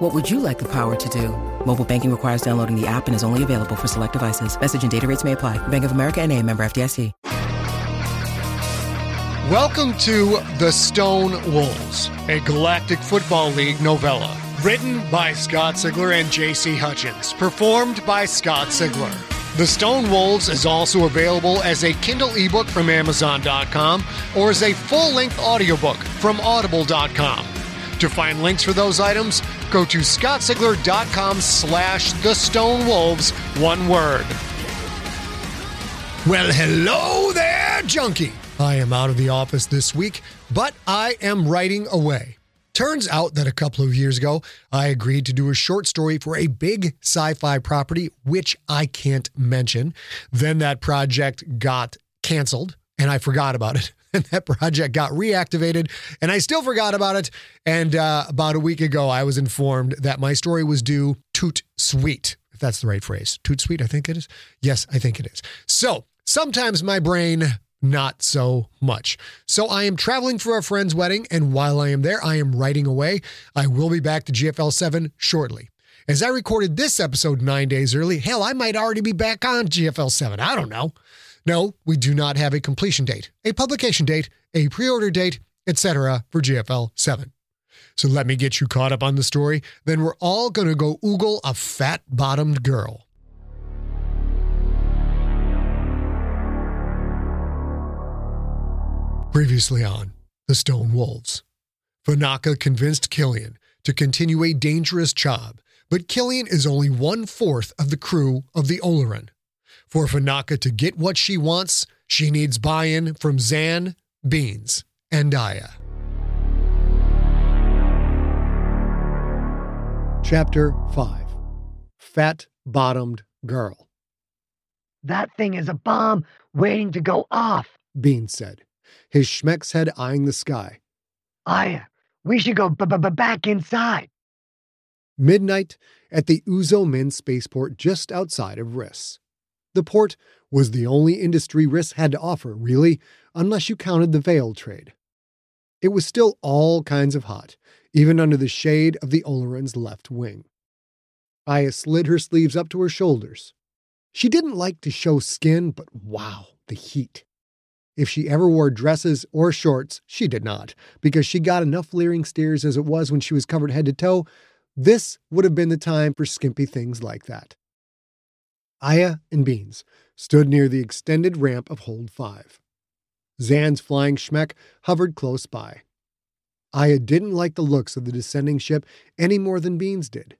What would you like the power to do? Mobile banking requires downloading the app and is only available for select devices. Message and data rates may apply. Bank of America and a member FDIC. Welcome to The Stone Wolves, a Galactic Football League novella. Written by Scott Sigler and J.C. Hutchins. Performed by Scott Sigler. The Stone Wolves is also available as a Kindle ebook from Amazon.com or as a full length audiobook from Audible.com. To find links for those items, go to scottsigler.com slash the Stone Wolves, one word. Well, hello there, junkie. I am out of the office this week, but I am writing away. Turns out that a couple of years ago, I agreed to do a short story for a big sci fi property, which I can't mention. Then that project got canceled and I forgot about it. And that project got reactivated and I still forgot about it. And uh, about a week ago, I was informed that my story was due toot sweet, if that's the right phrase. Toot sweet, I think it is. Yes, I think it is. So sometimes my brain not so much. So I am traveling for a friend's wedding, and while I am there, I am writing away. I will be back to GFL 7 shortly. As I recorded this episode nine days early, hell, I might already be back on GFL 7. I don't know. No, we do not have a completion date, a publication date, a pre order date, etc. for GFL 7. So let me get you caught up on the story. Then we're all going to go oogle a fat bottomed girl. Previously on The Stone Wolves. Fanaka convinced Killian to continue a dangerous job, but Killian is only one fourth of the crew of the Oleron. For Fanaka to get what she wants, she needs buy in from Zan, Beans, and Aya. Chapter 5 Fat Bottomed Girl. That thing is a bomb waiting to go off, Beans said, his Schmeck's head eyeing the sky. Aya, we should go b- b- back inside. Midnight at the Uzo Min spaceport just outside of Riss. The port was the only industry Riss had to offer, really, unless you counted the veil trade. It was still all kinds of hot, even under the shade of the Oleron's left wing. Aya slid her sleeves up to her shoulders. She didn't like to show skin, but wow, the heat. If she ever wore dresses or shorts, she did not, because she got enough leering stares as it was when she was covered head to toe. This would have been the time for skimpy things like that. Aya and Beans stood near the extended ramp of Hold 5. Zan's flying Schmeck hovered close by. Aya didn't like the looks of the descending ship any more than Beans did.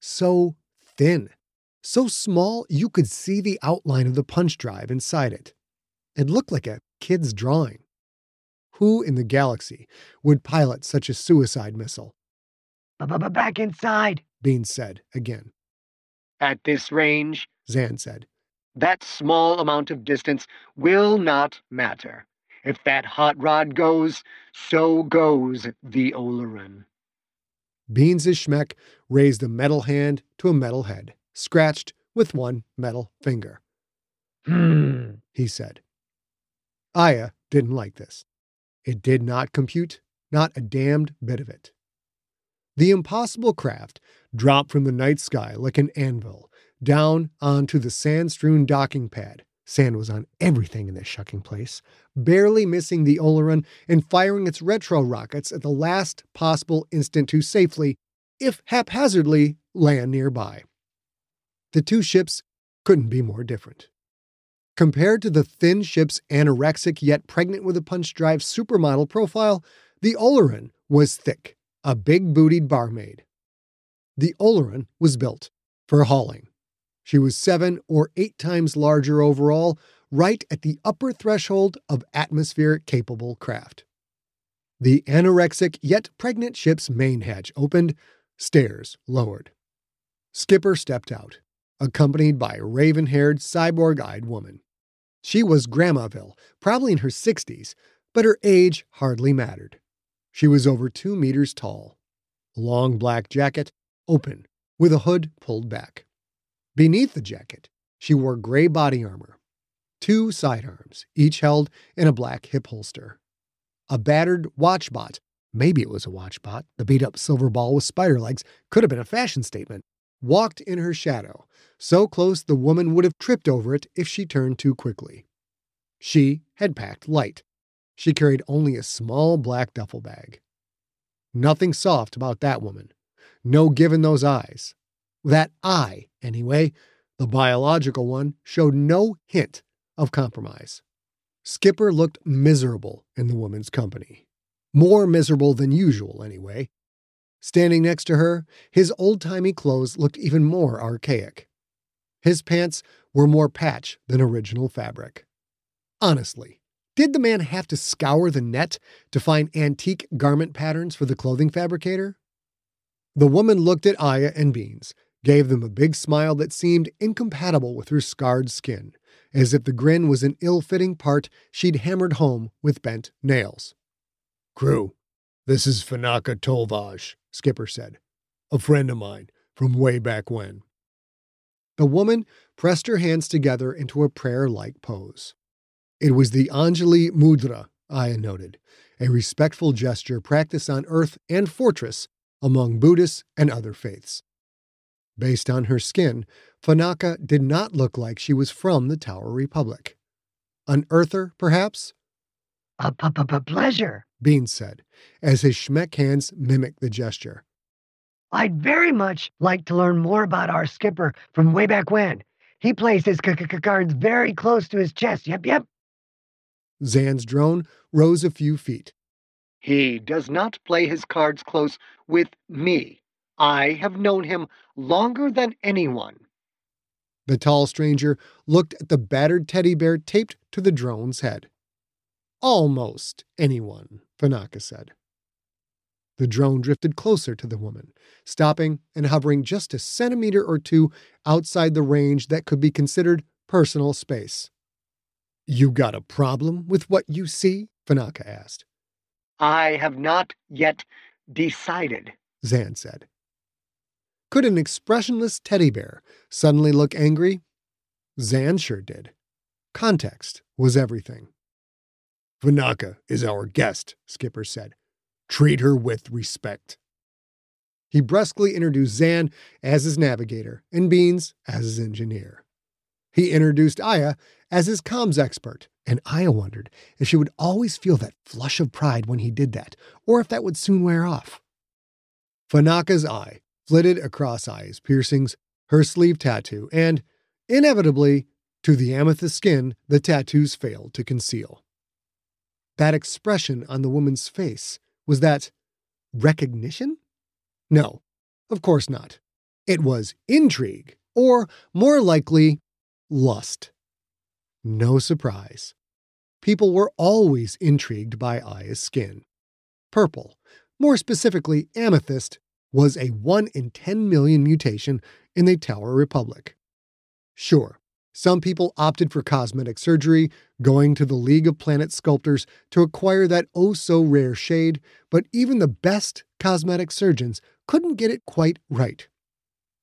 So thin, so small you could see the outline of the punch drive inside it. It looked like a kid's drawing. Who in the galaxy would pilot such a suicide missile? Back inside, Beans said again. At this range, Zan said, that small amount of distance will not matter. If that hot rod goes, so goes the Oleron. Beans's Schmeck raised a metal hand to a metal head, scratched with one metal finger. Hmm, he said. Aya didn't like this. It did not compute, not a damned bit of it. The impossible craft dropped from the night sky like an anvil down onto the sand strewn docking pad. Sand was on everything in this shucking place, barely missing the Oleron and firing its retro rockets at the last possible instant to safely, if haphazardly, land nearby. The two ships couldn't be more different. Compared to the thin ship's anorexic yet pregnant with a punch drive supermodel profile, the Oleron was thick, a big bootied barmaid. The Oleron was built for hauling. She was seven or eight times larger overall, right at the upper threshold of atmosphere capable craft. The anorexic yet pregnant ship's main hatch opened, stairs lowered. Skipper stepped out, accompanied by a raven haired, cyborg eyed woman. She was Grandmaville, probably in her 60s, but her age hardly mattered. She was over two meters tall. A long black jacket, open, with a hood pulled back. Beneath the jacket, she wore gray body armor, two sidearms, each held in a black hip holster. A battered watchbot, maybe it was a watchbot, the beat up silver ball with spider legs could have been a fashion statement, walked in her shadow, so close the woman would have tripped over it if she turned too quickly. She had packed light. She carried only a small black duffel bag. Nothing soft about that woman. No give in those eyes. That eye, anyway, the biological one, showed no hint of compromise. Skipper looked miserable in the woman's company. More miserable than usual, anyway. Standing next to her, his old timey clothes looked even more archaic. His pants were more patch than original fabric. Honestly, did the man have to scour the net to find antique garment patterns for the clothing fabricator? The woman looked at Aya and Beans, gave them a big smile that seemed incompatible with her scarred skin, as if the grin was an ill fitting part she'd hammered home with bent nails. Crew, this is Fanaka Tolvaj, Skipper said. A friend of mine from way back when. The woman pressed her hands together into a prayer like pose. It was the Anjali Mudra, Aya noted, a respectful gesture practiced on Earth and Fortress among Buddhists and other faiths. Based on her skin, Fanaka did not look like she was from the Tower Republic. An Earther, perhaps? A pleasure, Bean said, as his Schmeck hands mimicked the gesture. I'd very much like to learn more about our skipper from way back when. He plays his cards very close to his chest. Yep, yep. Zan's drone rose a few feet. He does not play his cards close with me. I have known him longer than anyone. The tall stranger looked at the battered teddy bear taped to the drone's head. Almost anyone, Fanaka said. The drone drifted closer to the woman, stopping and hovering just a centimeter or two outside the range that could be considered personal space. You got a problem with what you see? Fanaka asked. I have not yet decided, Zan said. Could an expressionless teddy bear suddenly look angry? Zan sure did. Context was everything. Fanaka is our guest, Skipper said. Treat her with respect. He brusquely introduced Zan as his navigator and Beans as his engineer. He introduced Aya as his comms expert, and Aya wondered if she would always feel that flush of pride when he did that, or if that would soon wear off. Fanaka's eye flitted across eyes, piercings, her sleeve tattoo, and, inevitably, to the amethyst skin the tattoos failed to conceal. That expression on the woman's face was that recognition? No, of course not. It was intrigue, or more likely, lust. No surprise. People were always intrigued by Aya's skin. Purple, more specifically amethyst, was a 1 in 10 million mutation in the Tower Republic. Sure, some people opted for cosmetic surgery, going to the League of Planet Sculptors to acquire that oh so rare shade, but even the best cosmetic surgeons couldn't get it quite right.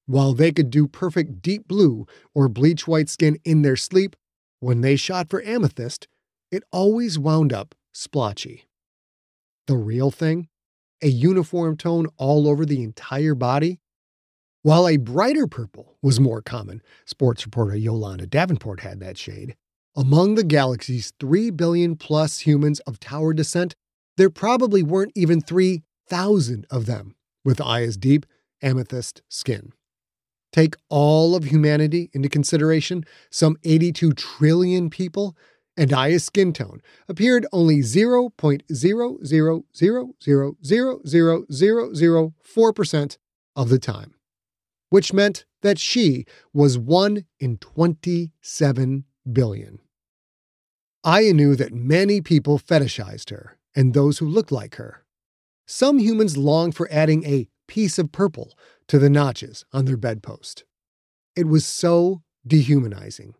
While they could do perfect deep blue or bleach white skin in their sleep, when they shot for amethyst, it always wound up splotchy. The real thing? a uniform tone all over the entire body? While a brighter purple was more common, sports reporter Yolanda Davenport had that shade. Among the galaxy's 3 billion plus humans of tower descent, there probably weren't even 3,000 of them with Aya's deep amethyst skin. Take all of humanity into consideration, some 82 trillion people, and Aya's skin tone appeared only 0.000000004% of the time, which meant that she was 1 in 27 billion. Aya knew that many people fetishized her and those who looked like her. Some humans longed for adding a piece of purple to the notches on their bedpost. It was so dehumanizing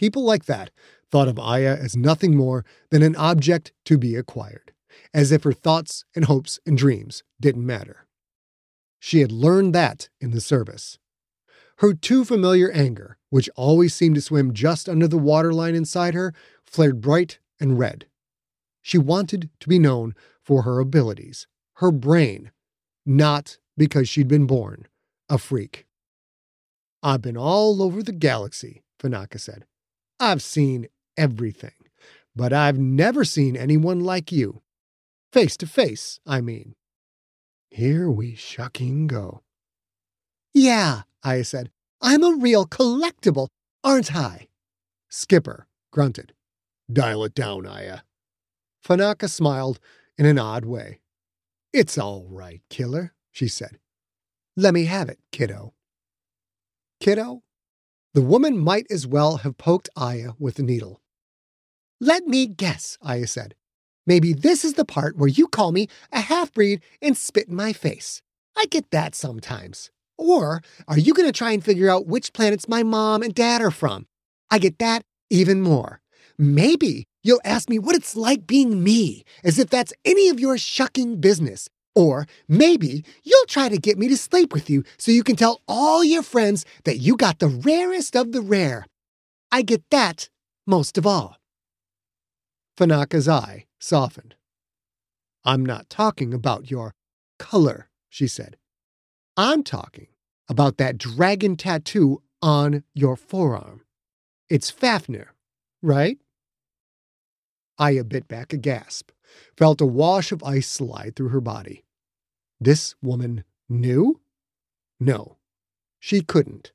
People like that thought of Aya as nothing more than an object to be acquired, as if her thoughts and hopes and dreams didn't matter. She had learned that in the service. Her too familiar anger, which always seemed to swim just under the waterline inside her, flared bright and red. She wanted to be known for her abilities, her brain, not because she'd been born a freak. I've been all over the galaxy, Fanaka said. I've seen everything, but I've never seen anyone like you. Face to face, I mean. Here we shucking go. Yeah, I said. I'm a real collectible, aren't I? Skipper grunted. Dial it down, Aya. Fanaka smiled in an odd way. It's all right, killer, she said. Let me have it, kiddo. Kiddo? The woman might as well have poked Aya with a needle. Let me guess, Aya said. Maybe this is the part where you call me a half breed and spit in my face. I get that sometimes. Or are you going to try and figure out which planets my mom and dad are from? I get that even more. Maybe you'll ask me what it's like being me, as if that's any of your shucking business. Or maybe you'll try to get me to sleep with you so you can tell all your friends that you got the rarest of the rare. I get that most of all. Fanaka's eye softened. I'm not talking about your color, she said. I'm talking about that dragon tattoo on your forearm. It's Fafnir, right? Aya bit back a gasp, felt a wash of ice slide through her body. This woman knew? No, she couldn't.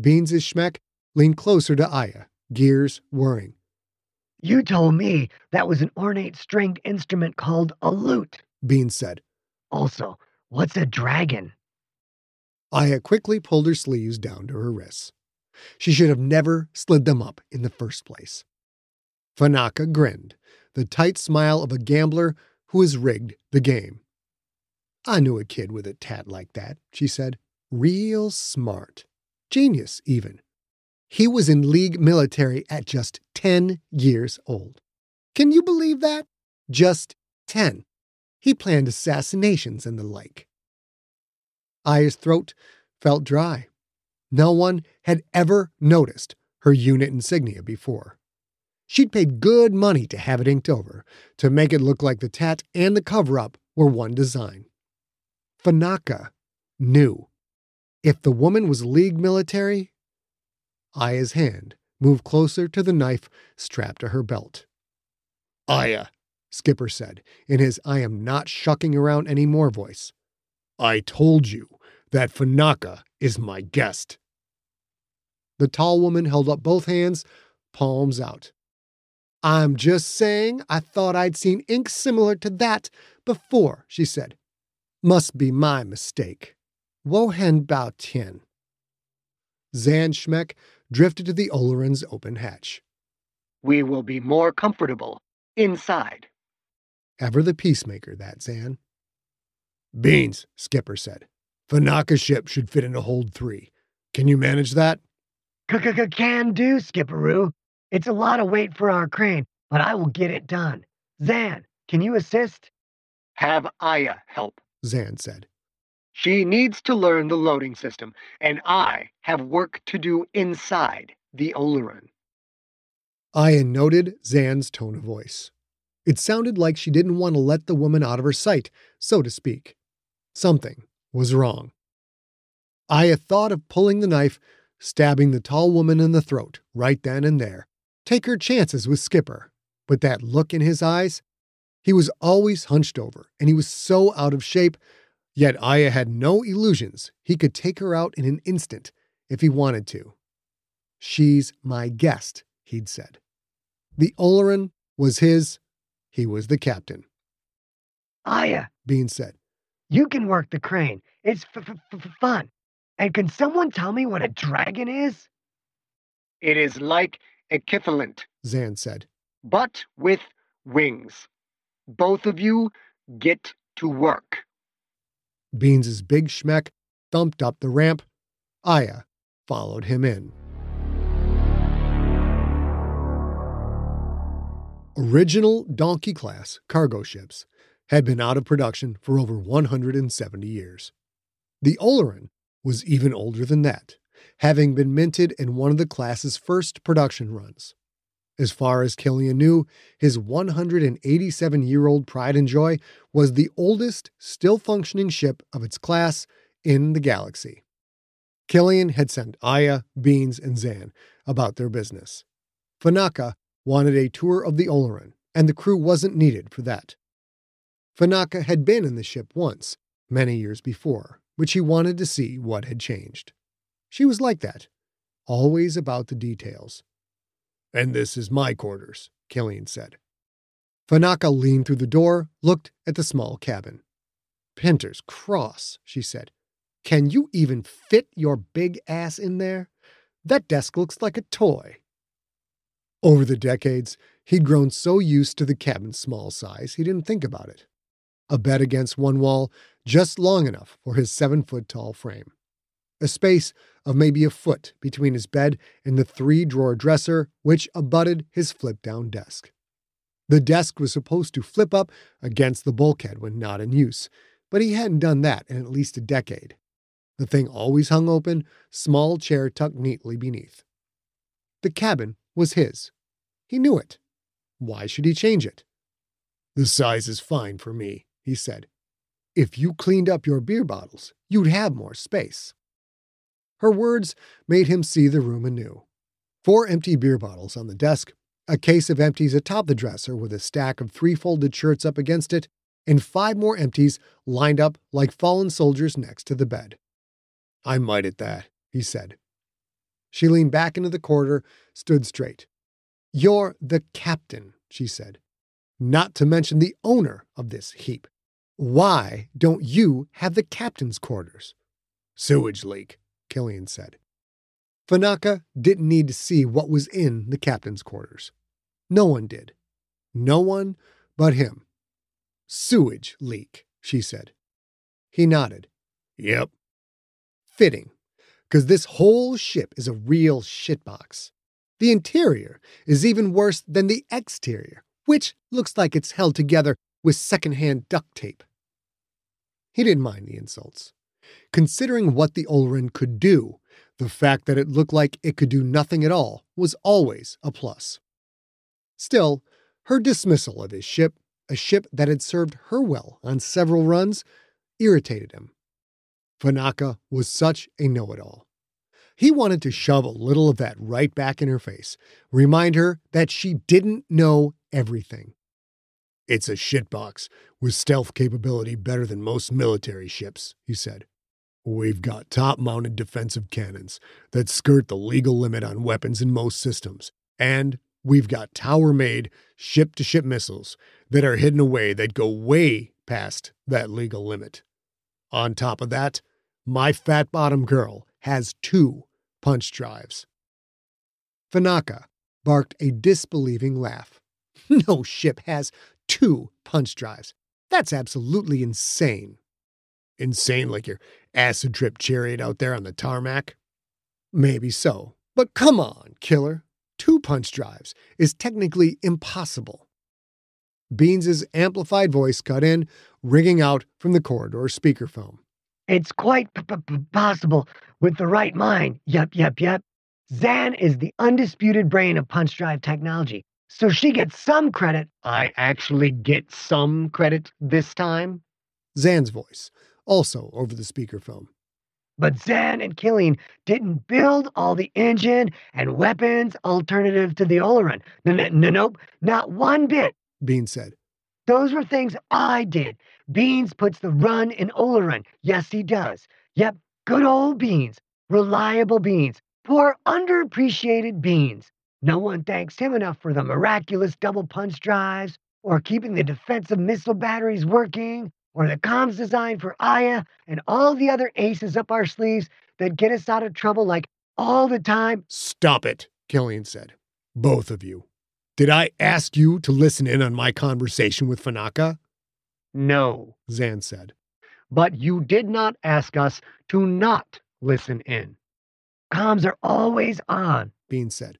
Beans' Schmeck leaned closer to Aya, gears whirring. You told me that was an ornate stringed instrument called a lute, Beans said. Also, what's a dragon? Aya quickly pulled her sleeves down to her wrists. She should have never slid them up in the first place. Fanaka grinned, the tight smile of a gambler who has rigged the game. I knew a kid with a tat like that, she said. Real smart. Genius, even. He was in League military at just 10 years old. Can you believe that? Just 10. He planned assassinations and the like. Aya's throat felt dry. No one had ever noticed her unit insignia before. She'd paid good money to have it inked over, to make it look like the tat and the cover up were one design. Fanaka knew. If the woman was League military, Aya's hand moved closer to the knife strapped to her belt. Aya, Skipper said, in his I am not shucking around any more voice. I told you that Fanaka is my guest. The tall woman held up both hands, palms out. I'm just saying I thought I'd seen ink similar to that before, she said. Must be my mistake. Wohen Bao. Zan Schmeck drifted to the Oleron's open hatch. We will be more comfortable inside. Ever the peacemaker, that Zan. Beans, Skipper said. Fanaka's ship should fit into hold three. Can you manage that? Can do, Skipperoo. It's a lot of weight for our crane, but I will get it done. Zan, can you assist? Have Aya help. Zan said. She needs to learn the loading system, and I have work to do inside the Oleron. Aya noted Zan's tone of voice. It sounded like she didn't want to let the woman out of her sight, so to speak. Something was wrong. Aya thought of pulling the knife, stabbing the tall woman in the throat right then and there. Take her chances with Skipper. But that look in his eyes, he was always hunched over, and he was so out of shape, yet Aya had no illusions. He could take her out in an instant if he wanted to. She's my guest, he'd said. The Oleron was his, he was the captain. Aya, Bean said. you can work the crane. It's f- f- f- fun. And can someone tell me what a dragon is? It is like equivalent, Zan said, but with wings. Both of you get to work. Beans's big schmeck thumped up the ramp. Aya followed him in. Original Donkey class cargo ships had been out of production for over 170 years. The Oleron was even older than that having been minted in one of the class's first production runs. As far as Killian knew, his 187 year old Pride and Joy was the oldest still functioning ship of its class in the galaxy. Killian had sent Aya, Beans, and Zan about their business. Fanaka wanted a tour of the Oleron, and the crew wasn't needed for that. Fanaka had been in the ship once, many years before, which he wanted to see what had changed. She was like that, always about the details. And this is my quarters, Killian said. Fanaka leaned through the door, looked at the small cabin. Pinter's cross, she said. Can you even fit your big ass in there? That desk looks like a toy. Over the decades, he'd grown so used to the cabin's small size, he didn't think about it. A bed against one wall, just long enough for his seven foot tall frame. A space of maybe a foot between his bed and the three drawer dresser, which abutted his flip down desk. The desk was supposed to flip up against the bulkhead when not in use, but he hadn't done that in at least a decade. The thing always hung open, small chair tucked neatly beneath. The cabin was his. He knew it. Why should he change it? The size is fine for me, he said. If you cleaned up your beer bottles, you'd have more space. Her words made him see the room anew. Four empty beer bottles on the desk, a case of empties atop the dresser with a stack of three folded shirts up against it, and five more empties lined up like fallen soldiers next to the bed. I might at that, he said. She leaned back into the corridor, stood straight. You're the captain, she said, not to mention the owner of this heap. Why don't you have the captain's quarters? Sewage leak, Killian said. Fanaka didn't need to see what was in the captain's quarters. No one did. No one but him. Sewage leak, she said. He nodded. Yep. Fitting because this whole ship is a real shitbox. The interior is even worse than the exterior, which looks like it's held together with secondhand duct tape. He didn't mind the insults. Considering what the Oleron could do, the fact that it looked like it could do nothing at all was always a plus. Still, her dismissal of his ship, a ship that had served her well on several runs, irritated him. Fanaka was such a know it all. He wanted to shove a little of that right back in her face, remind her that she didn't know everything. It's a shitbox with stealth capability better than most military ships, he said. We've got top mounted defensive cannons that skirt the legal limit on weapons in most systems, and we've got tower made ship to ship missiles that are hidden away that go way past that legal limit. On top of that, my fat bottom girl has two punch drives. Fanaka barked a disbelieving laugh. No ship has two punch drives. That's absolutely insane. Insane like your acid trip chariot out there on the tarmac? Maybe so. But come on, killer. Two punch drives is technically impossible. Beans's amplified voice cut in, ringing out from the corridor speakerphone. It's quite p- p- possible with the right mind. Yep, yep, yep. Zan is the undisputed brain of punch drive technology. So she gets some credit. I actually get some credit this time. Zan's voice, also over the speakerphone. But Zan and Killian didn't build all the engine and weapons alternative to the Oleron. No, no, no, nope, not one bit. Bean said. Those were things I did. Beans puts the run in Oleron. Yes, he does. Yep, good old Beans. Reliable Beans. Poor underappreciated Beans. No one thanks him enough for the miraculous double punch drives, or keeping the defensive missile batteries working, or the comms design for Aya, and all the other aces up our sleeves that get us out of trouble like all the time. Stop it, Killian said. Both of you. Did I ask you to listen in on my conversation with Fanaka? No, Zan said. But you did not ask us to not listen in. Comms are always on, Bean said.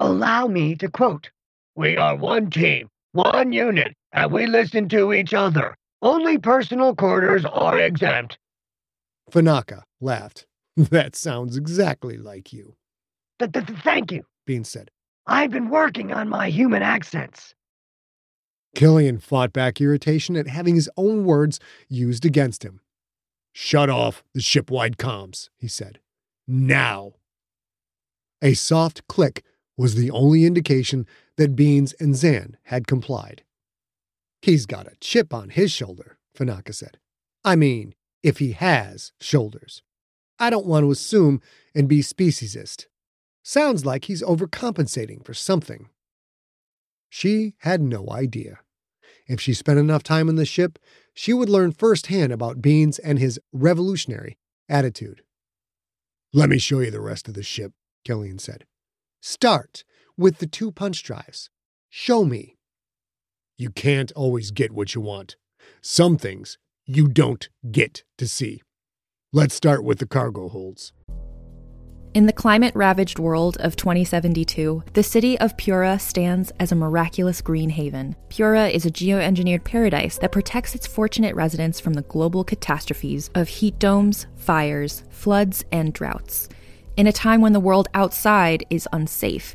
Allow me to quote We are one team, One unit, and we listen to each other. Only personal quarters are exempt. Fanaka laughed. That sounds exactly like you, Th- th- th- Thank you. Beans said. I've been working on my human accents. Killian fought back irritation at having his own words used against him. Shut off the shipwide comms, he said. Now. A soft click was the only indication that Beans and Zan had complied. He's got a chip on his shoulder, Fanaka said. I mean, if he has shoulders. I don't want to assume and be speciesist. Sounds like he's overcompensating for something. She had no idea. If she spent enough time in the ship, she would learn firsthand about Beans and his revolutionary attitude. Let me show you the rest of the ship, Killian said. Start with the two punch drives. Show me. You can't always get what you want. Some things you don't get to see. Let's start with the cargo holds. In the climate ravaged world of 2072, the city of Pura stands as a miraculous green haven. Pura is a geoengineered paradise that protects its fortunate residents from the global catastrophes of heat domes, fires, floods, and droughts. In a time when the world outside is unsafe,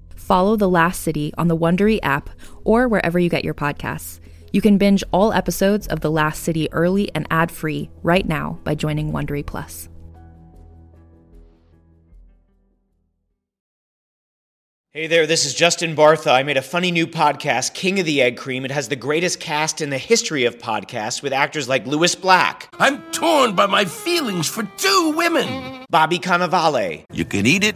Follow The Last City on the Wondery app or wherever you get your podcasts. You can binge all episodes of The Last City early and ad-free right now by joining Wondery Plus. Hey there, this is Justin Bartha. I made a funny new podcast, King of the Egg Cream. It has the greatest cast in the history of podcasts with actors like Lewis Black, I'm torn by my feelings for two women. Bobby Cannavale, You can eat it,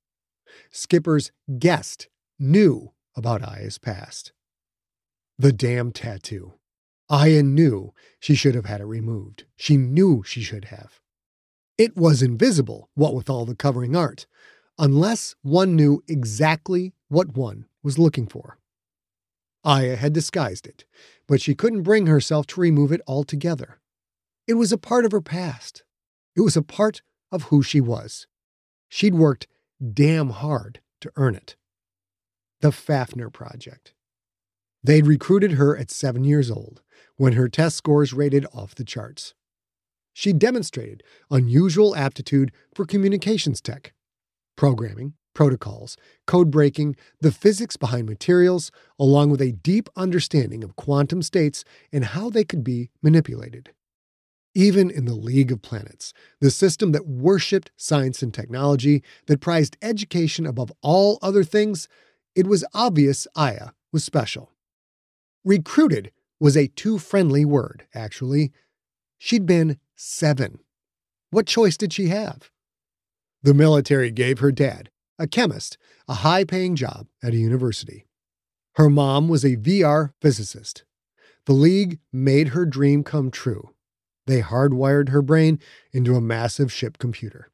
Skipper's guest knew about Aya's past. The damn tattoo. Aya knew she should have had it removed. She knew she should have. It was invisible, what with all the covering art, unless one knew exactly what one was looking for. Aya had disguised it, but she couldn't bring herself to remove it altogether. It was a part of her past. It was a part of who she was. She'd worked damn hard to earn it. The Fafnir Project. They'd recruited her at seven years old when her test scores rated off the charts. She demonstrated unusual aptitude for communications tech, programming, protocols, code breaking, the physics behind materials, along with a deep understanding of quantum states and how they could be manipulated. Even in the League of Planets, the system that worshipped science and technology, that prized education above all other things, it was obvious Aya was special. Recruited was a too friendly word, actually. She'd been seven. What choice did she have? The military gave her dad, a chemist, a high paying job at a university. Her mom was a VR physicist. The League made her dream come true. They hardwired her brain into a massive ship computer.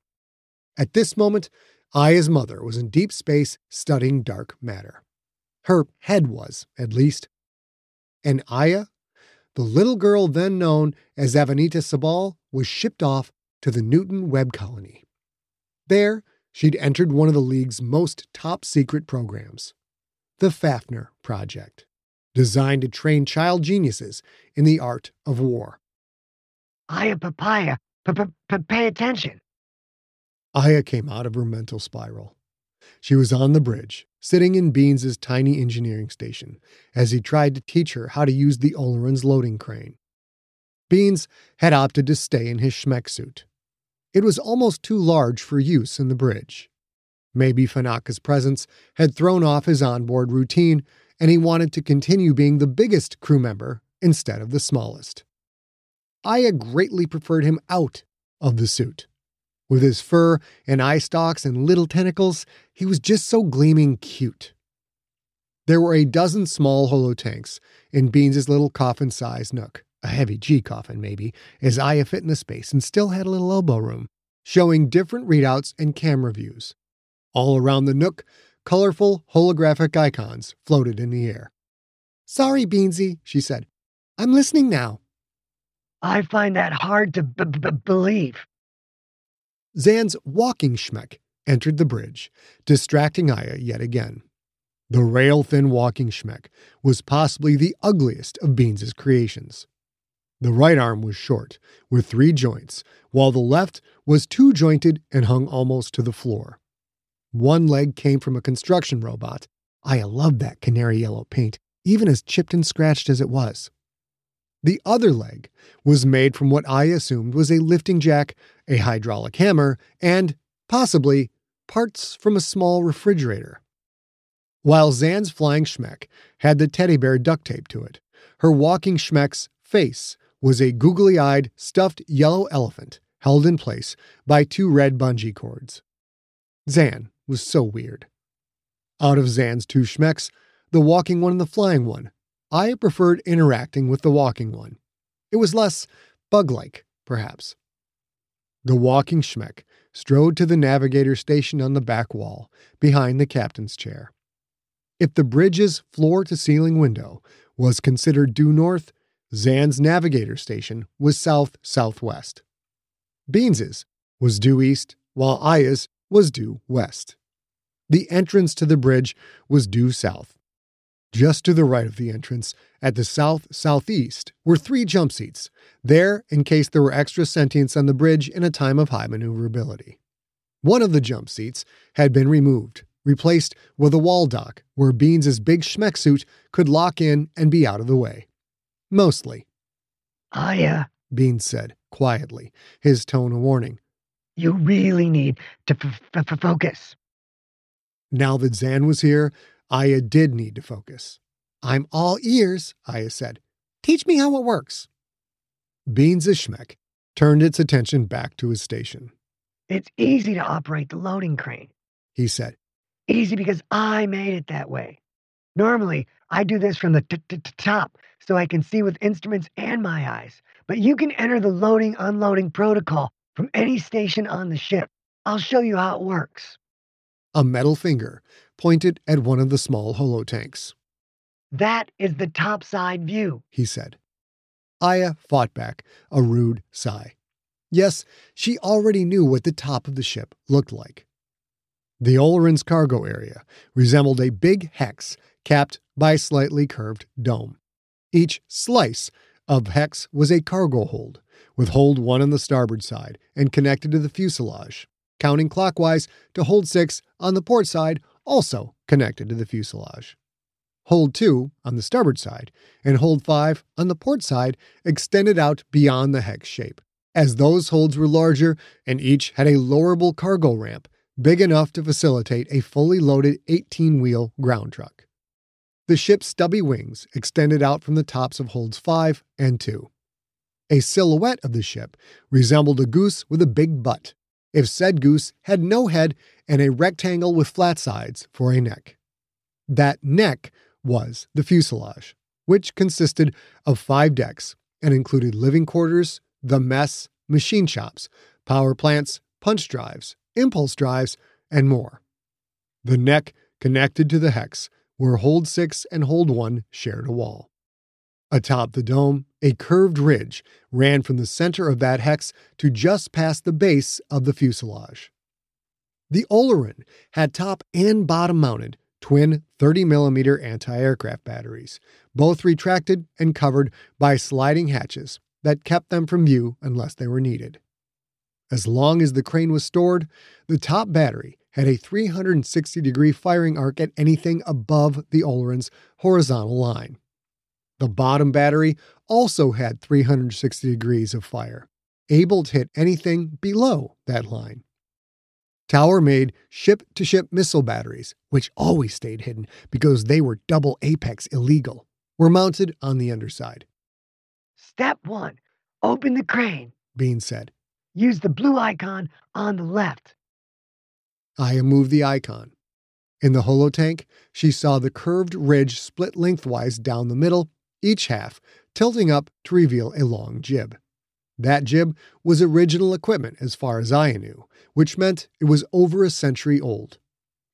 At this moment, Aya's mother was in deep space studying dark matter. Her head was, at least. And Aya, the little girl then known as Avanita Sabal, was shipped off to the Newton Web Colony. There, she'd entered one of the League's most top secret programs. the Fafnir Project, designed to train child geniuses in the art of war. Aya Papaya, pay attention. Aya came out of her mental spiral. She was on the bridge, sitting in Beans's tiny engineering station, as he tried to teach her how to use the Oleron's loading crane. Beans had opted to stay in his Schmeck suit. It was almost too large for use in the bridge. Maybe Fanaka's presence had thrown off his onboard routine, and he wanted to continue being the biggest crew member instead of the smallest. Aya greatly preferred him out of the suit. With his fur and eye stalks and little tentacles, he was just so gleaming cute. There were a dozen small holotanks in Beans's little coffin sized nook, a heavy G coffin maybe, as Aya fit in the space and still had a little elbow room, showing different readouts and camera views. All around the nook, colorful holographic icons floated in the air. Sorry, Beansy, she said. I'm listening now. I find that hard to b- b- believe. Zan's walking schmeck entered the bridge, distracting Aya yet again. The rail thin walking schmeck was possibly the ugliest of Beans's creations. The right arm was short, with three joints, while the left was two jointed and hung almost to the floor. One leg came from a construction robot. Aya loved that canary yellow paint, even as chipped and scratched as it was. The other leg was made from what I assumed was a lifting jack, a hydraulic hammer, and, possibly, parts from a small refrigerator. While Zan's flying Schmeck had the teddy bear duct tape to it, her walking Schmeck's face was a googly eyed, stuffed yellow elephant held in place by two red bungee cords. Zan was so weird. Out of Zan's two Schmecks, the walking one and the flying one I preferred interacting with the walking one. It was less bug like, perhaps. The walking Schmeck strode to the navigator station on the back wall, behind the captain's chair. If the bridge's floor to ceiling window was considered due north, Zan's navigator station was south southwest. Beans's was due east, while Aya's was due west. The entrance to the bridge was due south. Just to the right of the entrance, at the south southeast, were three jump seats, there in case there were extra sentients on the bridge in a time of high maneuverability. One of the jump seats had been removed, replaced with a wall dock where Beans's big schmeck suit could lock in and be out of the way. Mostly. Aya, uh, Beans said, quietly, his tone a warning. You really need to f- f- focus. Now that Zan was here, Aya did need to focus. I'm all ears, Aya said. Teach me how it works. Beans's Schmeck turned its attention back to his station. It's easy to operate the loading crane, he said. Easy because I made it that way. Normally, I do this from the t- t- top so I can see with instruments and my eyes. But you can enter the loading unloading protocol from any station on the ship. I'll show you how it works. A metal finger pointed at one of the small holotanks. That is the topside view, he said. Aya fought back a rude sigh. Yes, she already knew what the top of the ship looked like. The Oleron's cargo area resembled a big hex capped by a slightly curved dome. Each slice of hex was a cargo hold, with hold 1 on the starboard side and connected to the fuselage, counting clockwise to hold 6 on the port side also connected to the fuselage. Hold 2 on the starboard side and hold 5 on the port side extended out beyond the hex shape, as those holds were larger and each had a lowerable cargo ramp big enough to facilitate a fully loaded 18 wheel ground truck. The ship's stubby wings extended out from the tops of holds 5 and 2. A silhouette of the ship resembled a goose with a big butt if said goose had no head and a rectangle with flat sides for a neck. That neck was the fuselage, which consisted of five decks and included living quarters, the mess, machine shops, power plants, punch drives, impulse drives, and more. The neck connected to the hex, where Hold 6 and Hold 1 shared a wall. Atop the dome, a curved ridge ran from the center of that hex to just past the base of the fuselage. The Oleron had top and bottom mounted twin 30mm anti aircraft batteries, both retracted and covered by sliding hatches that kept them from view unless they were needed. As long as the crane was stored, the top battery had a 360 degree firing arc at anything above the Oleron's horizontal line. The bottom battery also had 360 degrees of fire, able to hit anything below that line. Tower made ship to ship missile batteries, which always stayed hidden because they were double apex illegal, were mounted on the underside. Step one open the crane, Bean said. Use the blue icon on the left. Aya moved the icon. In the holotank, she saw the curved ridge split lengthwise down the middle, each half tilting up to reveal a long jib. That jib was original equipment as far as I knew, which meant it was over a century old.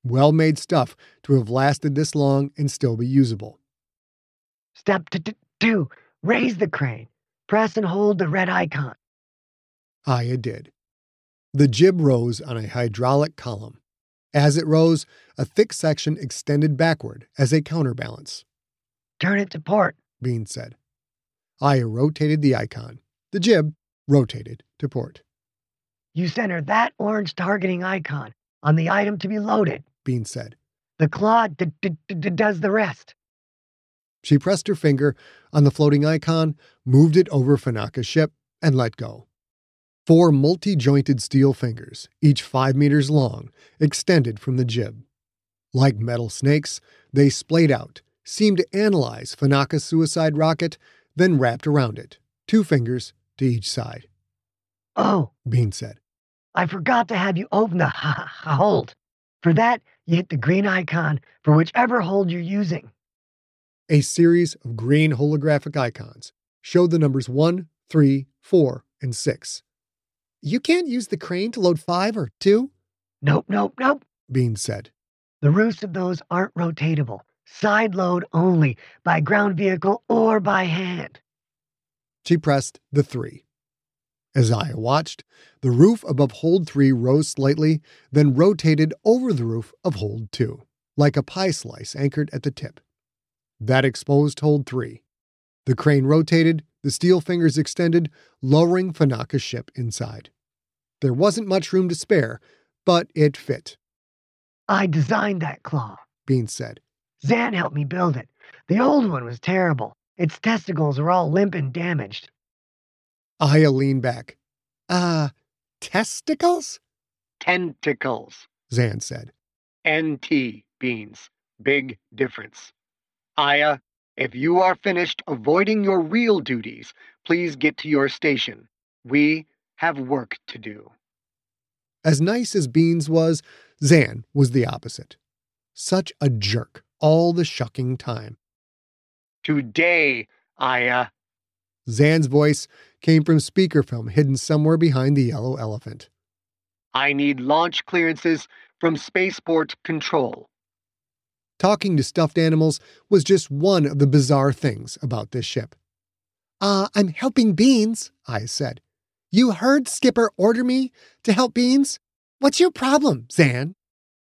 Well made stuff to have lasted this long and still be usable. Step two raise the crane. Press and hold the red icon. Aya did. The jib rose on a hydraulic column. As it rose, a thick section extended backward as a counterbalance. Turn it to port, Bean said. I rotated the icon. The jib rotated to port. You center that orange targeting icon on the item to be loaded, Bean said. The claw d- d- d- does the rest. She pressed her finger on the floating icon, moved it over Fanaka's ship, and let go. Four multi jointed steel fingers, each five meters long, extended from the jib. Like metal snakes, they splayed out, seemed to analyze Fanaka's suicide rocket, then wrapped around it, two fingers to each side. Oh, Bean said. I forgot to have you open the hold. For that, you hit the green icon for whichever hold you're using. A series of green holographic icons showed the numbers 1, 3, 4, and 6. You can't use the crane to load 5 or 2? Nope, nope, nope, Bean said. The roofs of those aren't rotatable. Side load only, by ground vehicle or by hand. She pressed the 3. As I watched, the roof above hold 3 rose slightly, then rotated over the roof of hold 2, like a pie slice anchored at the tip. That exposed hold 3. The crane rotated, the steel fingers extended, lowering Fanaka's ship inside. There wasn't much room to spare, but it fit. I designed that claw, Bean said. Zan helped me build it. The old one was terrible. Its testicles are all limp and damaged. Aya leaned back. Ah, uh, testicles? Tentacles, Zan said. NT beans. Big difference. Aya, if you are finished avoiding your real duties, please get to your station. We have work to do. As nice as Beans was, Zan was the opposite. Such a jerk all the shucking time. Today, Aya. Zan's voice came from speakerphone hidden somewhere behind the yellow elephant. I need launch clearances from Spaceport Control. Talking to stuffed animals was just one of the bizarre things about this ship. Ah, uh, I'm helping Beans, I said. You heard Skipper order me to help Beans? What's your problem, Zan?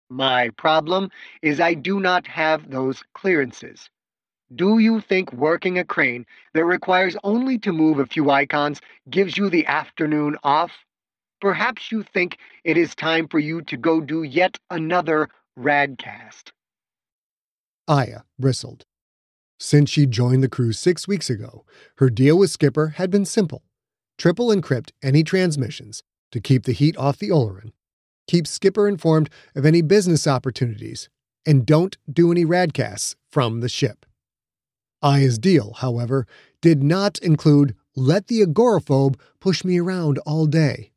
My problem is I do not have those clearances. Do you think working a crane that requires only to move a few icons gives you the afternoon off? Perhaps you think it is time for you to go do yet another radcast. Aya bristled. Since she joined the crew six weeks ago, her deal with Skipper had been simple triple encrypt any transmissions to keep the heat off the Oleron, keep Skipper informed of any business opportunities, and don't do any radcasts from the ship. Aya's deal, however, did not include let the agoraphobe push me around all day.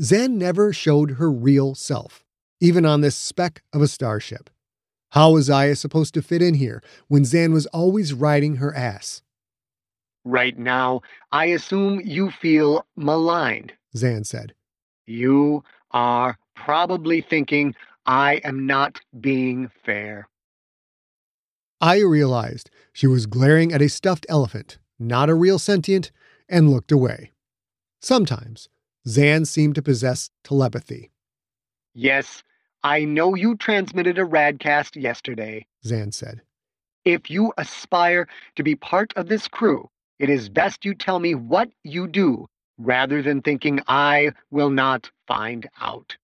Zan never showed her real self, even on this speck of a starship. How was Aya supposed to fit in here when Zan was always riding her ass? Right now, I assume you feel maligned, Zan said. You are probably thinking I am not being fair. I realized she was glaring at a stuffed elephant, not a real sentient, and looked away. Sometimes, Zan seemed to possess telepathy. Yes, I know you transmitted a radcast yesterday, Zan said. If you aspire to be part of this crew, it is best you tell me what you do rather than thinking I will not find out.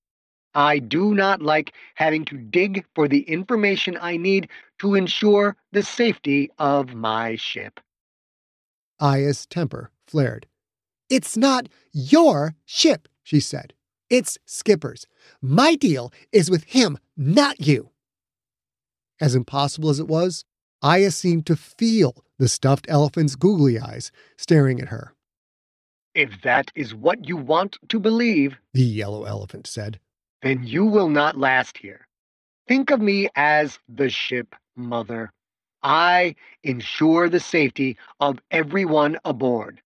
I do not like having to dig for the information I need to ensure the safety of my ship. Aya's temper flared. It's not your ship, she said. It's Skipper's. My deal is with him, not you. As impossible as it was, Aya seemed to feel the stuffed elephant's googly eyes staring at her. If that is what you want to believe, the yellow elephant said, then you will not last here. Think of me as the ship mother. I ensure the safety of everyone aboard.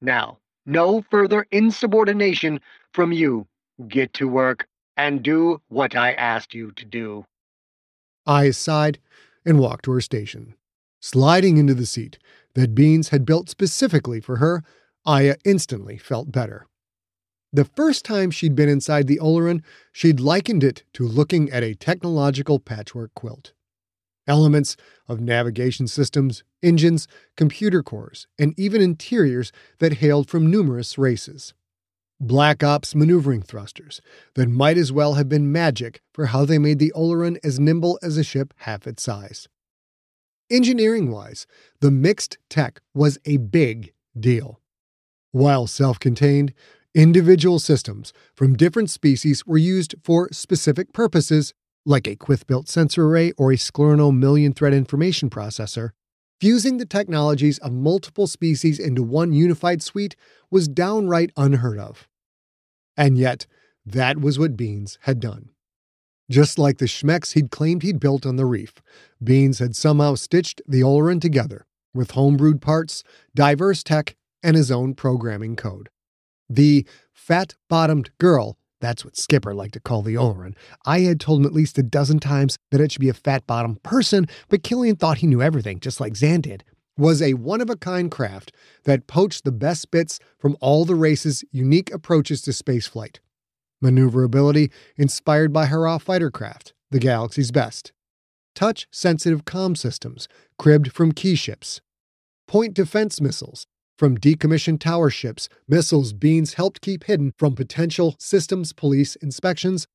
Now, no further insubordination from you. Get to work and do what I asked you to do. I sighed and walked to her station. Sliding into the seat that Beans had built specifically for her, Aya instantly felt better. The first time she'd been inside the Oleron, she'd likened it to looking at a technological patchwork quilt. Elements of navigation systems, engines, computer cores, and even interiors that hailed from numerous races. Black Ops maneuvering thrusters that might as well have been magic for how they made the Oleron as nimble as a ship half its size. Engineering wise, the mixed tech was a big deal. While self contained, Individual systems from different species were used for specific purposes, like a Quyth built sensor array or a Sklorno million thread information processor. Fusing the technologies of multiple species into one unified suite was downright unheard of. And yet, that was what Beans had done. Just like the Schmecks he'd claimed he'd built on the reef, Beans had somehow stitched the Oleron together with homebrewed parts, diverse tech, and his own programming code. The fat bottomed girl, that's what Skipper liked to call the Oleron. I had told him at least a dozen times that it should be a fat bottomed person, but Killian thought he knew everything, just like Zan did. Was a one of a kind craft that poached the best bits from all the race's unique approaches to spaceflight. Maneuverability inspired by Harrah fighter craft, the galaxy's best. Touch sensitive comm systems, cribbed from Ki ships. Point defense missiles, from decommissioned tower ships, missiles Beans helped keep hidden from potential systems police inspections,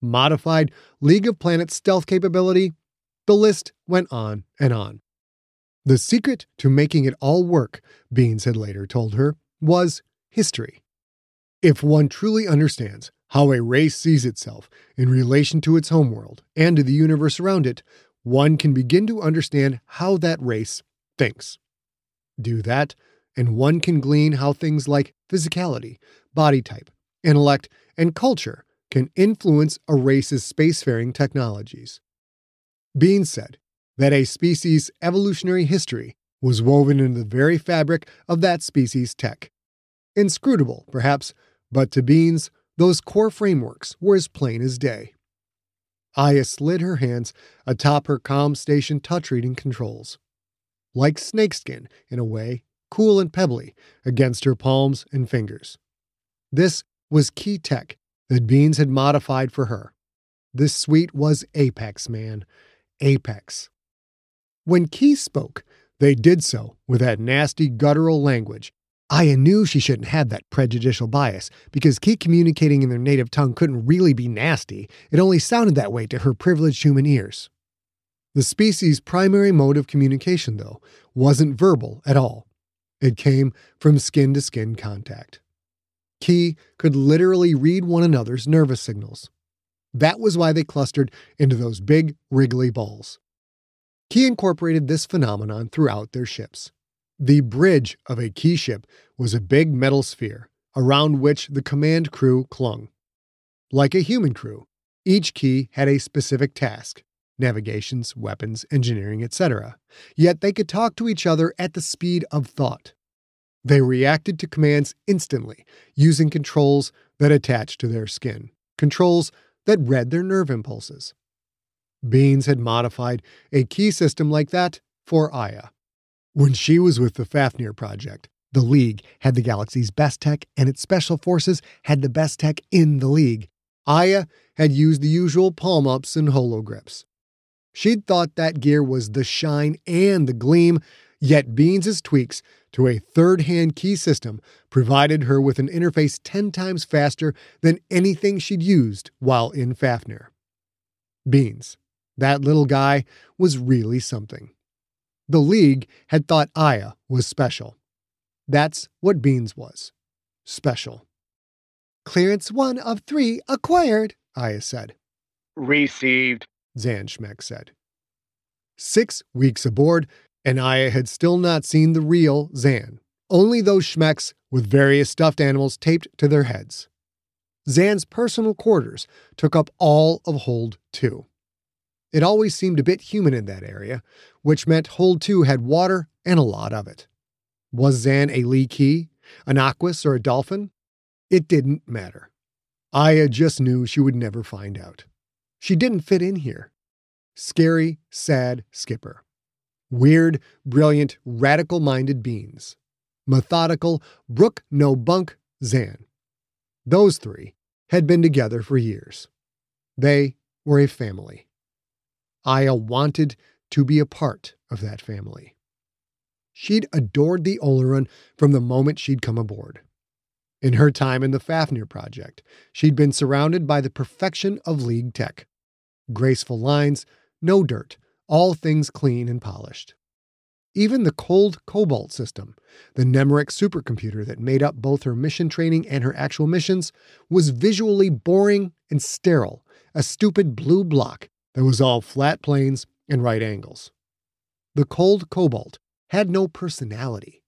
modified League of Planets stealth capability. The list went on and on. The secret to making it all work, Beans had later told her, was history. If one truly understands how a race sees itself in relation to its homeworld and to the universe around it, one can begin to understand how that race thinks. Do that, and one can glean how things like physicality, body type, intellect, and culture can influence a race's spacefaring technologies. Bean said that a species' evolutionary history was woven into the very fabric of that species' tech. Inscrutable, perhaps, but to Beans, those core frameworks were as plain as day. Aya slid her hands atop her comm station touch reading controls. Like snakeskin, in a way, cool and pebbly, against her palms and fingers. This was Ki tech that Beans had modified for her. This suite was Apex, man. Apex. When Ki spoke, they did so with that nasty guttural language. Aya knew she shouldn't have that prejudicial bias because Ki communicating in their native tongue couldn't really be nasty. It only sounded that way to her privileged human ears. The species' primary mode of communication, though, wasn't verbal at all. It came from skin to skin contact. Ki could literally read one another's nervous signals. That was why they clustered into those big, wriggly balls. Ki incorporated this phenomenon throughout their ships. The bridge of a Ki ship was a big metal sphere around which the command crew clung. Like a human crew, each Ki had a specific task navigations, weapons, engineering, etc. Yet they could talk to each other at the speed of thought. They reacted to commands instantly, using controls that attached to their skin, controls that read their nerve impulses. Beans had modified a Ki system like that for Aya. When she was with the Fafnir project, the League had the galaxy's best tech, and its special forces had the best tech in the League. Aya had used the usual palm ups and holo grips. She'd thought that gear was the shine and the gleam, yet Beans' tweaks to a third hand Ki system provided her with an interface 10 times faster than anything she'd used while in Fafnir. Beans, that little guy, was really something. The League had thought Aya was special. That's what Beans was special. Clearance one of three acquired, Aya said. Received, Zan Schmeck said. Six weeks aboard, and Aya had still not seen the real Zan, only those Schmecks with various stuffed animals taped to their heads. Zan's personal quarters took up all of Hold 2. It always seemed a bit humid in that area, which meant Hold 2 had water and a lot of it. Was Zan a Lee an Aquas, or a dolphin? It didn't matter. Aya just knew she would never find out. She didn't fit in here. Scary, sad skipper. Weird, brilliant, radical minded beans. Methodical, brook no bunk, Zan. Those three had been together for years. They were a family. Aya wanted to be a part of that family. She'd adored the Oleron from the moment she'd come aboard. In her time in the Fafnir project, she'd been surrounded by the perfection of League tech graceful lines, no dirt, all things clean and polished. Even the cold Cobalt system, the Nemric supercomputer that made up both her mission training and her actual missions, was visually boring and sterile, a stupid blue block that was all flat planes and right angles. The cold Cobalt had no personality.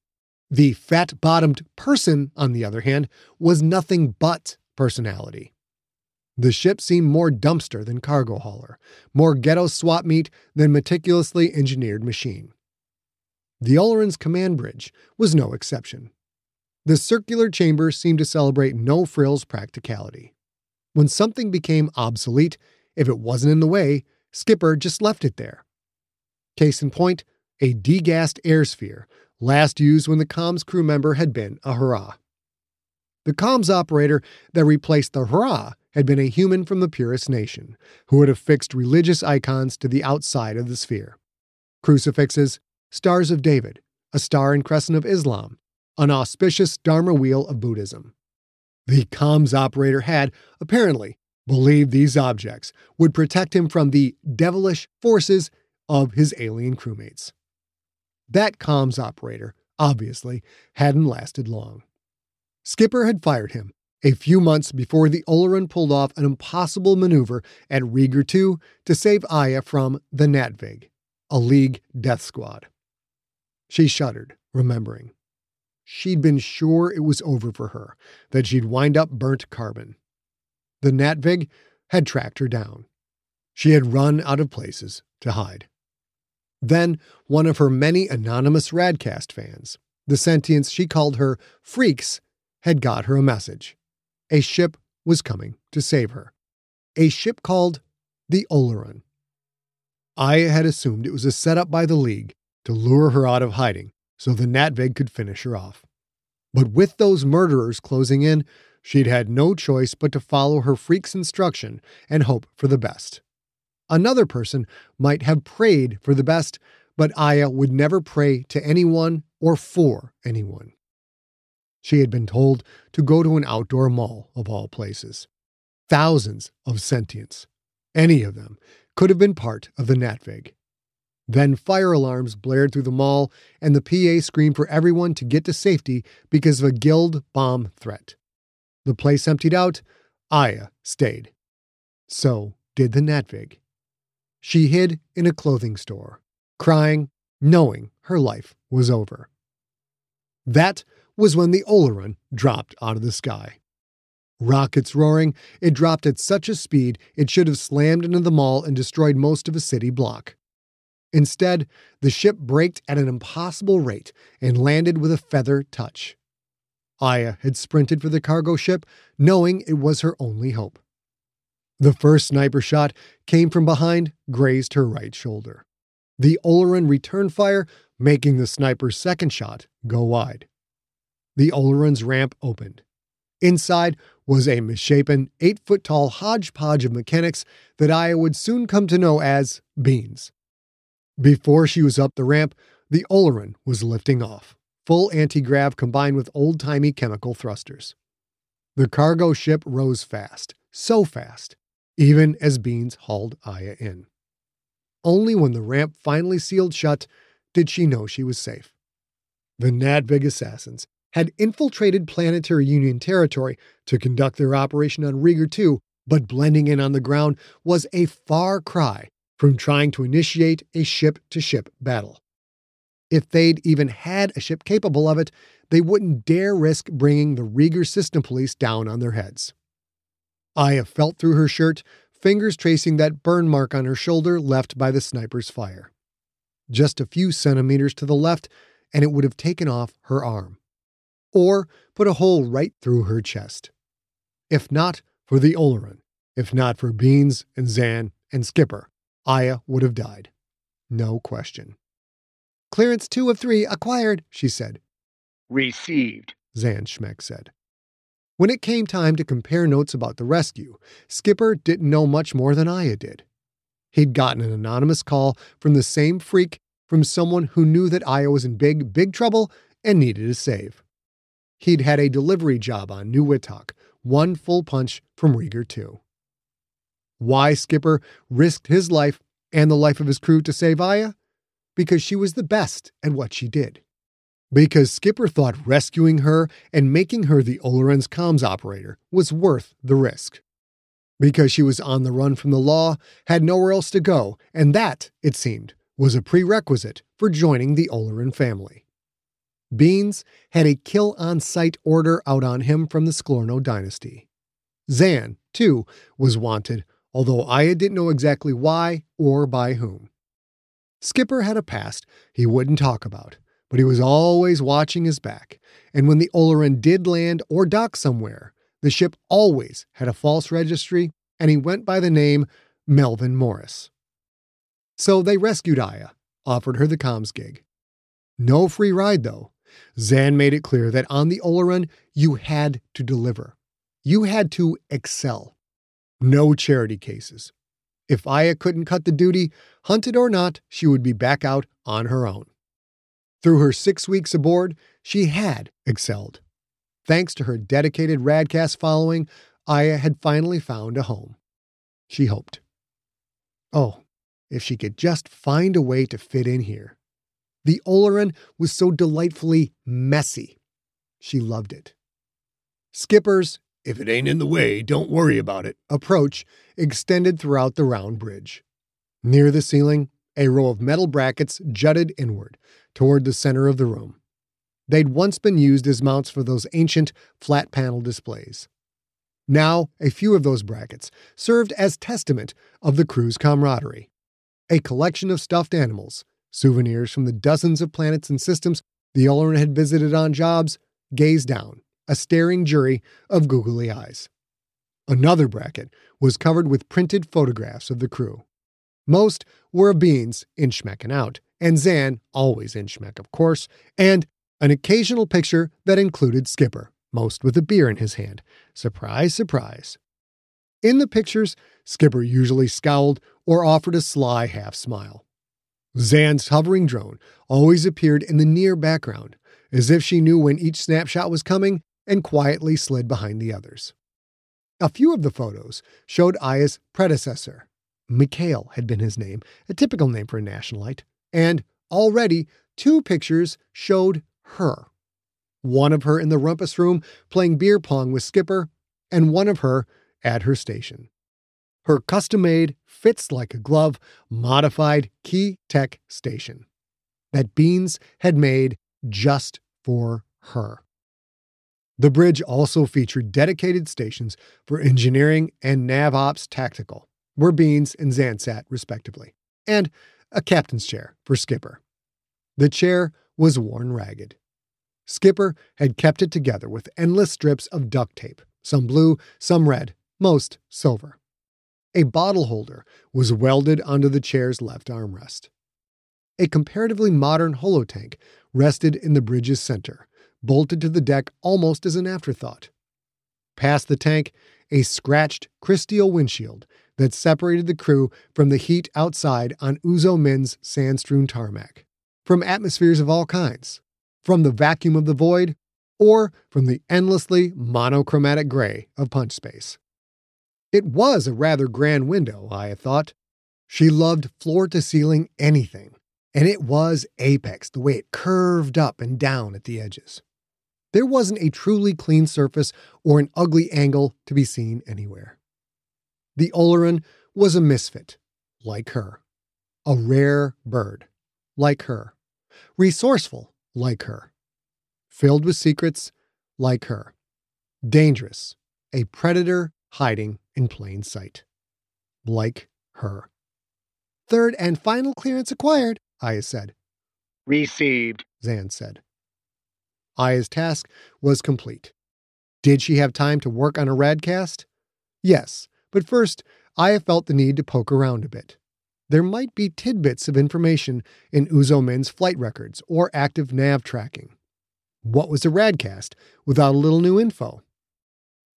The fat bottomed person, on the other hand, was nothing but personality. The ship seemed more dumpster than cargo hauler, more ghetto swap meet than meticulously engineered machine. The Oleron's command bridge was no exception. The circular chamber seemed to celebrate no frills practicality. When something became obsolete, if it wasn't in the way, Skipper just left it there. Case in point, a degassed air sphere, last used when the comms crew member had been a Harrah. The comms operator that replaced the Harrah had been a human from the Purist Nation, who would have fixed religious icons to the outside of the sphere crucifixes, stars of David, a star and crescent of Islam, an auspicious Dharma wheel of Buddhism. The comms operator had, apparently, believed these objects would protect him from the devilish forces of his alien crewmates. That comms operator, obviously, hadn't lasted long. Skipper had fired him a few months before the Oleron pulled off an impossible maneuver at Rieger 2 to save Aya from the Natvig, a League death squad. She shuddered, remembering. She'd been sure it was over for her, that she'd wind up burnt carbon. The Natvig had tracked her down. She had run out of places to hide. Then one of her many anonymous Radcast fans, the sentients she called her freaks, had got her a message. A ship was coming to save her. A ship called the Oleron. Aya had assumed it was a setup by the League to lure her out of hiding so the Natvig could finish her off. But with those murderers closing in, she'd had no choice but to follow her freak's instruction and hope for the best. Another person might have prayed for the best, but Aya would never pray to anyone or for anyone. She had been told to go to an outdoor mall, of all places. Thousands of sentients, any of them, could have been part of the Natvig. Then fire alarms blared through the mall, and the PA screamed for everyone to get to safety because of a guild bomb threat. The place emptied out, Aya stayed. So did the Natvig. She hid in a clothing store, crying, knowing her life was over. That was when the Oleron dropped out of the sky. Rockets roaring, it dropped at such a speed it should have slammed into the mall and destroyed most of a city block. Instead, the ship braked at an impossible rate and landed with a feather touch. Aya had sprinted for the cargo ship, knowing it was her only hope. The first sniper shot came from behind, grazed her right shoulder. The Oleron returned fire, making the sniper's second shot go wide. The Oleron's ramp opened. Inside was a misshapen, eight foot tall hodgepodge of mechanics that Aya would soon come to know as Beans. Before she was up the ramp, the Oleron was lifting off, full anti grav combined with old timey chemical thrusters. The cargo ship rose fast, so fast, even as Beans hauled Aya in. Only when the ramp finally sealed shut did she know she was safe. The Natvig assassins had infiltrated Planetary Union territory to conduct their operation on Rieger 2, but blending in on the ground was a far cry from trying to initiate a ship to ship battle. If they'd even had a ship capable of it, they wouldn't dare risk bringing the Rieger system police down on their heads. Aya felt through her shirt, fingers tracing that burn mark on her shoulder left by the sniper's fire. Just a few centimeters to the left, and it would have taken off her arm or put a hole right through her chest. If not for the Oleron, if not for Beans and Zan and Skipper, Aya would have died. No question. Clearance two of three acquired, she said. Received, Zan Schmeck said. When it came time to compare notes about the rescue, Skipper didn't know much more than Aya did. He'd gotten an anonymous call from the same freak from someone who knew that Aya was in big, big trouble and needed a save he'd had a delivery job on New Wittok, one full punch from Rieger 2. Why Skipper risked his life and the life of his crew to save Aya? Because she was the best at what she did. Because Skipper thought rescuing her and making her the Oleron's comms operator was worth the risk. Because she was on the run from the law, had nowhere else to go, and that, it seemed, was a prerequisite for joining the Oleron family. Beans had a kill on sight order out on him from the Sklorno dynasty. Zan, too, was wanted, although Aya didn't know exactly why or by whom. Skipper had a past he wouldn't talk about, but he was always watching his back, and when the Oleron did land or dock somewhere, the ship always had a false registry, and he went by the name Melvin Morris. So they rescued Aya, offered her the comms gig. No free ride, though, Zan made it clear that on the Oleron, you had to deliver. You had to excel. No charity cases. If Aya couldn't cut the duty, hunted or not, she would be back out on her own. Through her six weeks aboard, she had excelled. Thanks to her dedicated Radcast following, Aya had finally found a home. She hoped. Oh, if she could just find a way to fit in here. The Oleron was so delightfully messy. She loved it. Skipper's, if it ain't in the way, don't worry about it, approach extended throughout the round bridge. Near the ceiling, a row of metal brackets jutted inward toward the center of the room. They'd once been used as mounts for those ancient flat panel displays. Now, a few of those brackets served as testament of the crew's camaraderie. A collection of stuffed animals, Souvenirs from the dozens of planets and systems the Oleron had visited on jobs gazed down, a staring jury of googly eyes. Another bracket was covered with printed photographs of the crew. Most were of Beans, in Schmeck and out, and Zan, always in Schmeck, of course, and an occasional picture that included Skipper, most with a beer in his hand. Surprise, surprise. In the pictures, Skipper usually scowled or offered a sly half smile. Zan's hovering drone always appeared in the near background, as if she knew when each snapshot was coming and quietly slid behind the others. A few of the photos showed Aya's predecessor. Mikhail had been his name, a typical name for a nationalite, and already two pictures showed her. One of her in the rumpus room playing beer pong with Skipper, and one of her at her station her custom made, fits like a glove, modified Ki Tech station that Beans had made just for her. The bridge also featured dedicated stations for engineering and nav ops tactical, where Beans and Zan sat, respectively, and a captain's chair for Skipper. The chair was worn ragged. Skipper had kept it together with endless strips of duct tape, some blue, some red, most silver. A bottle holder was welded onto the chair's left armrest. A comparatively modern holotank rested in the bridge's center, bolted to the deck almost as an afterthought. Past the tank, a scratched crystal windshield that separated the crew from the heat outside on Uzo Min's sand strewn tarmac, from atmospheres of all kinds, from the vacuum of the void, or from the endlessly monochromatic gray of punch space. It was a rather grand window, I thought. She loved floor to ceiling anything, and it was apex the way it curved up and down at the edges. There wasn't a truly clean surface or an ugly angle to be seen anywhere. The Oleron was a misfit, like her, a rare bird, like her, resourceful, like her, filled with secrets, like her, dangerous, a predator hiding in plain sight, like her. Third and final clearance acquired, Aya said. Received, Zan said. Aya's task was complete. Did she have time to work on a radcast? Yes, but first, Aya felt the need to poke around a bit. There might be tidbits of information in Uzo Min's flight records or active nav tracking. What was a radcast without a little new info?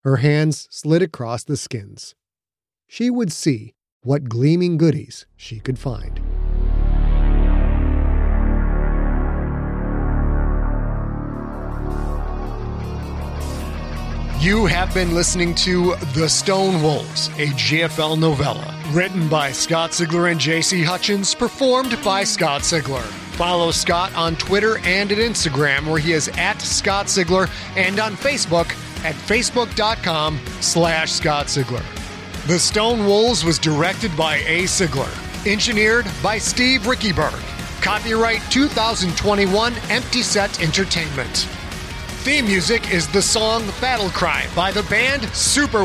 Her hands slid across the skins. She would see what gleaming goodies she could find. You have been listening to The Stone Wolves, a GFL novella, written by Scott Sigler and JC Hutchins, performed by Scott Sigler. Follow Scott on Twitter and at Instagram, where he is at Scott Sigler, and on Facebook at facebook.com slash Scott Sigler. The Stone Wolves was directed by A. Sigler, engineered by Steve Riekeberg. Copyright 2021 Empty Set Entertainment. Theme music is the song Battle Cry by the band Super